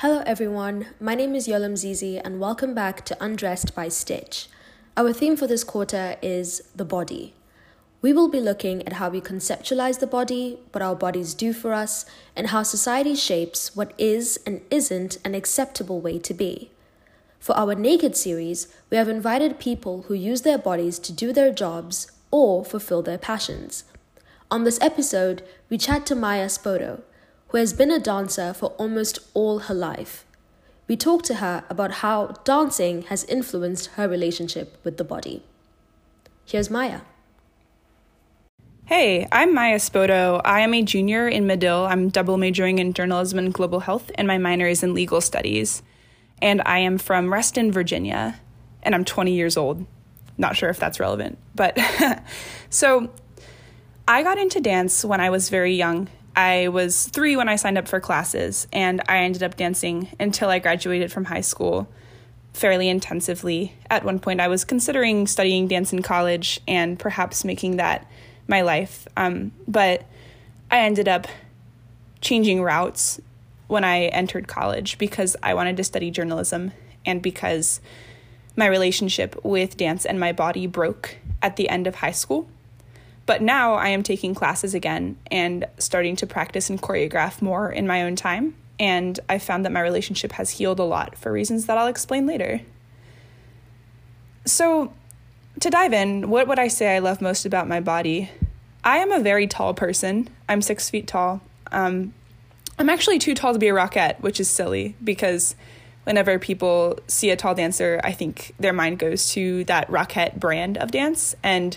Hello, everyone. My name is Yolam Zizi, and welcome back to Undressed by Stitch. Our theme for this quarter is the body. We will be looking at how we conceptualize the body, what our bodies do for us, and how society shapes what is and isn't an acceptable way to be. For our Naked series, we have invited people who use their bodies to do their jobs or fulfill their passions. On this episode, we chat to Maya Spoto, who has been a dancer for almost all her life. We talk to her about how dancing has influenced her relationship with the body. Here's Maya. Hey, I'm Maya Spoto. I am a junior in Medill. I'm double majoring in journalism and global health, and my minor is in legal studies. And I am from Reston, Virginia, and I'm 20 years old. Not sure if that's relevant, but so I got into dance when I was very young. I was three when I signed up for classes, and I ended up dancing until I graduated from high school fairly intensively. At one point, I was considering studying dance in college and perhaps making that my life. Um, but I ended up changing routes when I entered college because I wanted to study journalism and because my relationship with dance and my body broke at the end of high school. But now I am taking classes again and starting to practice and choreograph more in my own time. And I found that my relationship has healed a lot for reasons that I'll explain later. So, to dive in, what would I say I love most about my body? I am a very tall person. I'm six feet tall. Um, I'm actually too tall to be a rockette, which is silly because whenever people see a tall dancer, I think their mind goes to that rockette brand of dance. And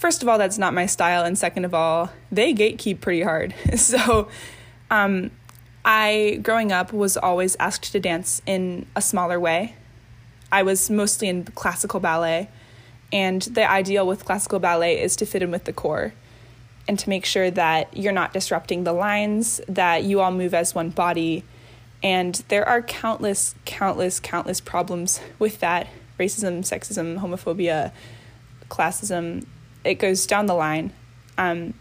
first of all, that's not my style. And second of all, they gatekeep pretty hard. so, um, I, growing up, was always asked to dance in a smaller way. I was mostly in classical ballet and the ideal with classical ballet is to fit in with the corps and to make sure that you're not disrupting the lines, that you all move as one body. And there are countless, countless, countless problems with that racism, sexism, homophobia, classism. It goes down the line. Um,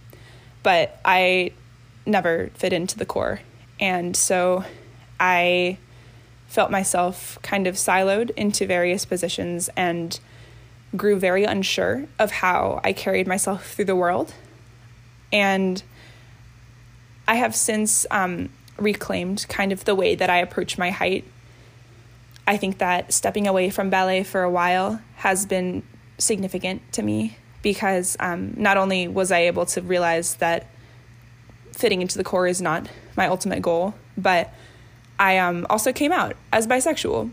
but I never fit into the corps. And so I felt myself kind of siloed into various positions and grew very unsure of how I carried myself through the world. And I have since um, reclaimed kind of the way that I approach my height. I think that stepping away from ballet for a while has been significant to me because um, not only was I able to realize that fitting into the corps is not my ultimate goal, but I um, also came out as bisexual.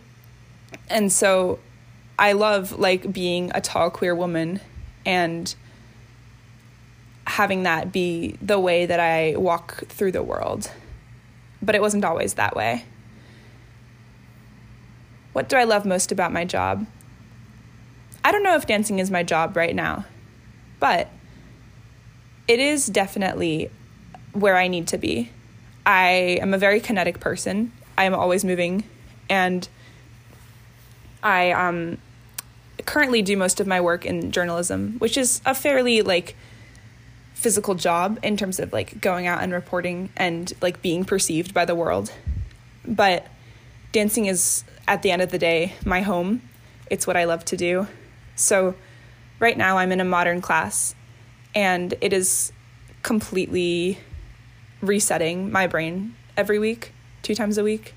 And so I love like being a tall queer woman and having that be the way that I walk through the world. But it wasn't always that way. What do I love most about my job? I don't know if dancing is my job right now, but it is definitely where I need to be. I am a very kinetic person. I am always moving and I um currently do most of my work in journalism, which is a fairly like physical job in terms of like going out and reporting and like being perceived by the world. But dancing is at the end of the day my home. It's what I love to do. So right now I'm in a modern class and it is completely resetting my brain every week, two times a week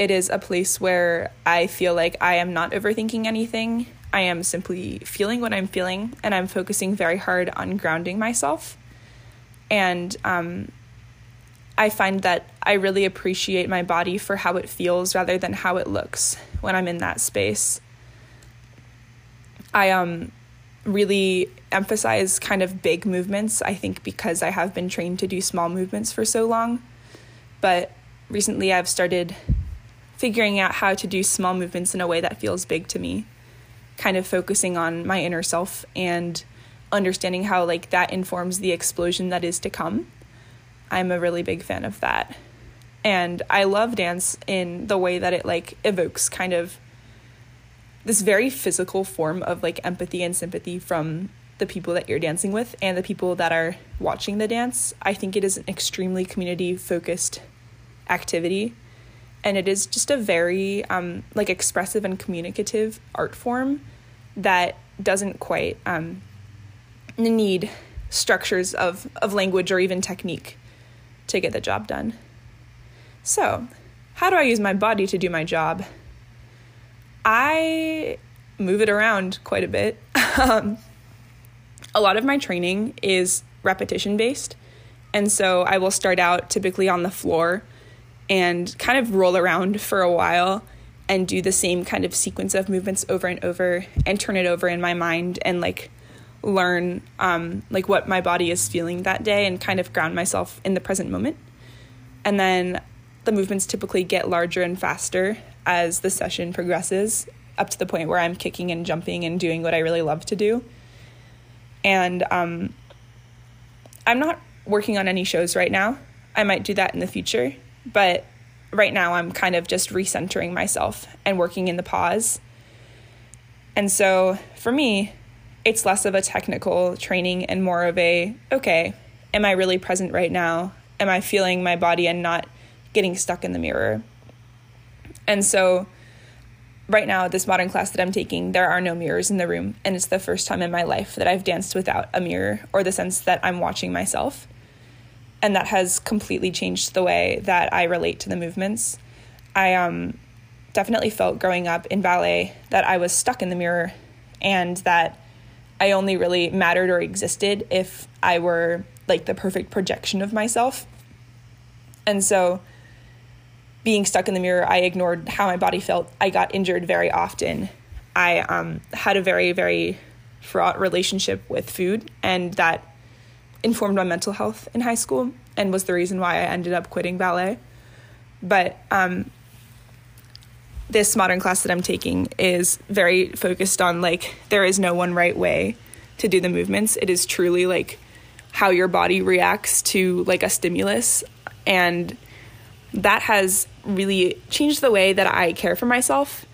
it is a place where I feel like I am not overthinking anything. I am simply feeling what I'm feeling, and I'm focusing very hard on grounding myself. And um, I find that I really appreciate my body for how it feels rather than how it looks when I'm in that space. I um really emphasize kind of big movements, I think because I have been trained to do small movements for so long. But recently I've started figuring out how to do small movements in a way that feels big to me kind of focusing on my inner self and understanding how like that informs the explosion that is to come i'm a really big fan of that and i love dance in the way that it like evokes kind of this very physical form of like empathy and sympathy from the people that you're dancing with and the people that are watching the dance i think it is an extremely community focused activity and it is just a very um, like expressive and communicative art form that doesn't quite um, need structures of, of language or even technique to get the job done. So, how do I use my body to do my job? I move it around quite a bit. Um, a lot of my training is repetition based. And so I will start out typically on the floor and kind of roll around for a while and do the same kind of sequence of movements over and over and turn it over in my mind and like learn um, like what my body is feeling that day and kind of ground myself in the present moment. And then the movements typically get larger and faster as the session progresses up to the point where I'm kicking and jumping and doing what I really love to do. And um, I'm not working on any shows right now. I might do that in the future, but right now I'm kind of just recentering myself and working in the pause. And so for me, it's less of a technical training and more of a okay, am I really present right now? Am I feeling my body and not getting stuck in the mirror? And so right now this modern class that I'm taking, there are no mirrors in the room, and it's the first time in my life that I've danced without a mirror or the sense that I'm watching myself. And that has completely changed the way that I relate to the movements. I um, definitely felt growing up in ballet that I was stuck in the mirror and that I only really mattered or existed if I were like the perfect projection of myself. And so being stuck in the mirror, I ignored how my body felt. I got injured very often. I um, had a very, very fraught relationship with food, and that informed my mental health in high school and was the reason why I ended up quitting ballet. But um, this modern class that I'm taking is very focused on like there is no one right way to do the movements. It is truly like how your body reacts to like a stimulus and that has really changed the way that I care for myself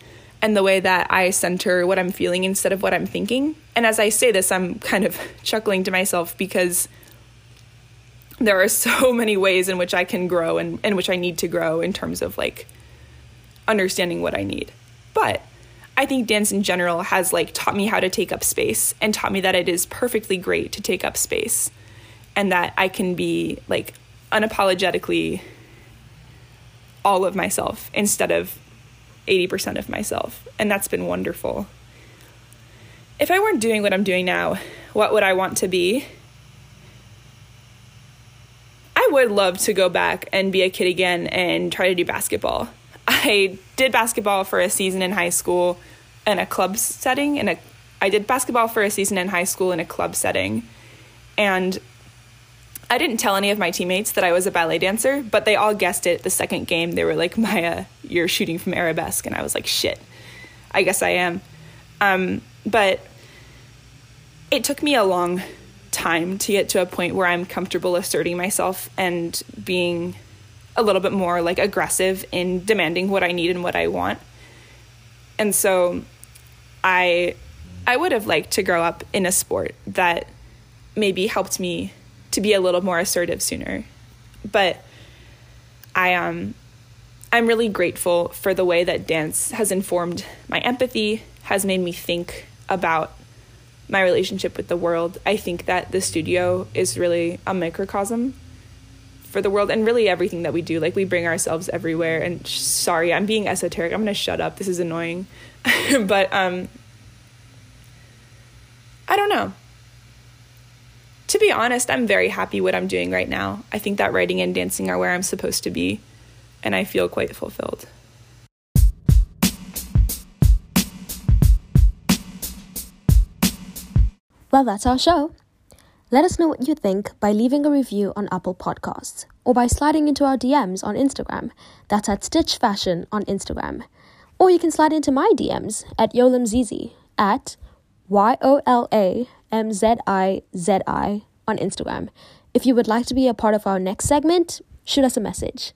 and the way that I center what I'm feeling instead of what I'm thinking. And as I say this, I'm kind of chuckling to myself because there are so many ways in which I can grow and in which I need to grow in terms of like understanding what I need. But I think dance in general has like taught me how to take up space and taught me that it is perfectly great to take up space and that I can be like unapologetically all of myself instead of 80% of myself. And that's been wonderful. If I weren't doing what I'm doing now, what would I want to be? I would love to go back and be a kid again and try to do basketball. I did basketball for a season in high school in a club setting in a I did basketball for a season in high school in a club setting. And I didn't tell any of my teammates that I was a ballet dancer, but they all guessed it the second game. They were like, Maya, you're shooting from arabesque. And I was like, shit, I guess I am. Um, but it took me a long time to get to a point where I'm comfortable asserting myself and being a little bit more like aggressive in demanding what I need and what I want. And so I I would have liked to grow up in a sport that maybe helped me to be a little more assertive sooner. But I um I'm really grateful for the way that dance has informed my empathy, has made me think about my relationship with the world. I think that the studio is really a microcosm for the world and really everything that we do. Like we bring ourselves everywhere. And sorry, I'm being esoteric. I'm going to shut up. This is annoying. but um I don't know. To be honest, I'm very happy what I'm doing right now. I think that writing and dancing are where I'm supposed to be, and I feel quite fulfilled. Well, that's our show. Let us know what you think by leaving a review on Apple Podcasts or by sliding into our DMs on Instagram. That's at Stitch Fashion on Instagram. Or you can slide into my DMs at Yolamzizi at Y O L A M Z I Z I on Instagram. If you would like to be a part of our next segment, shoot us a message.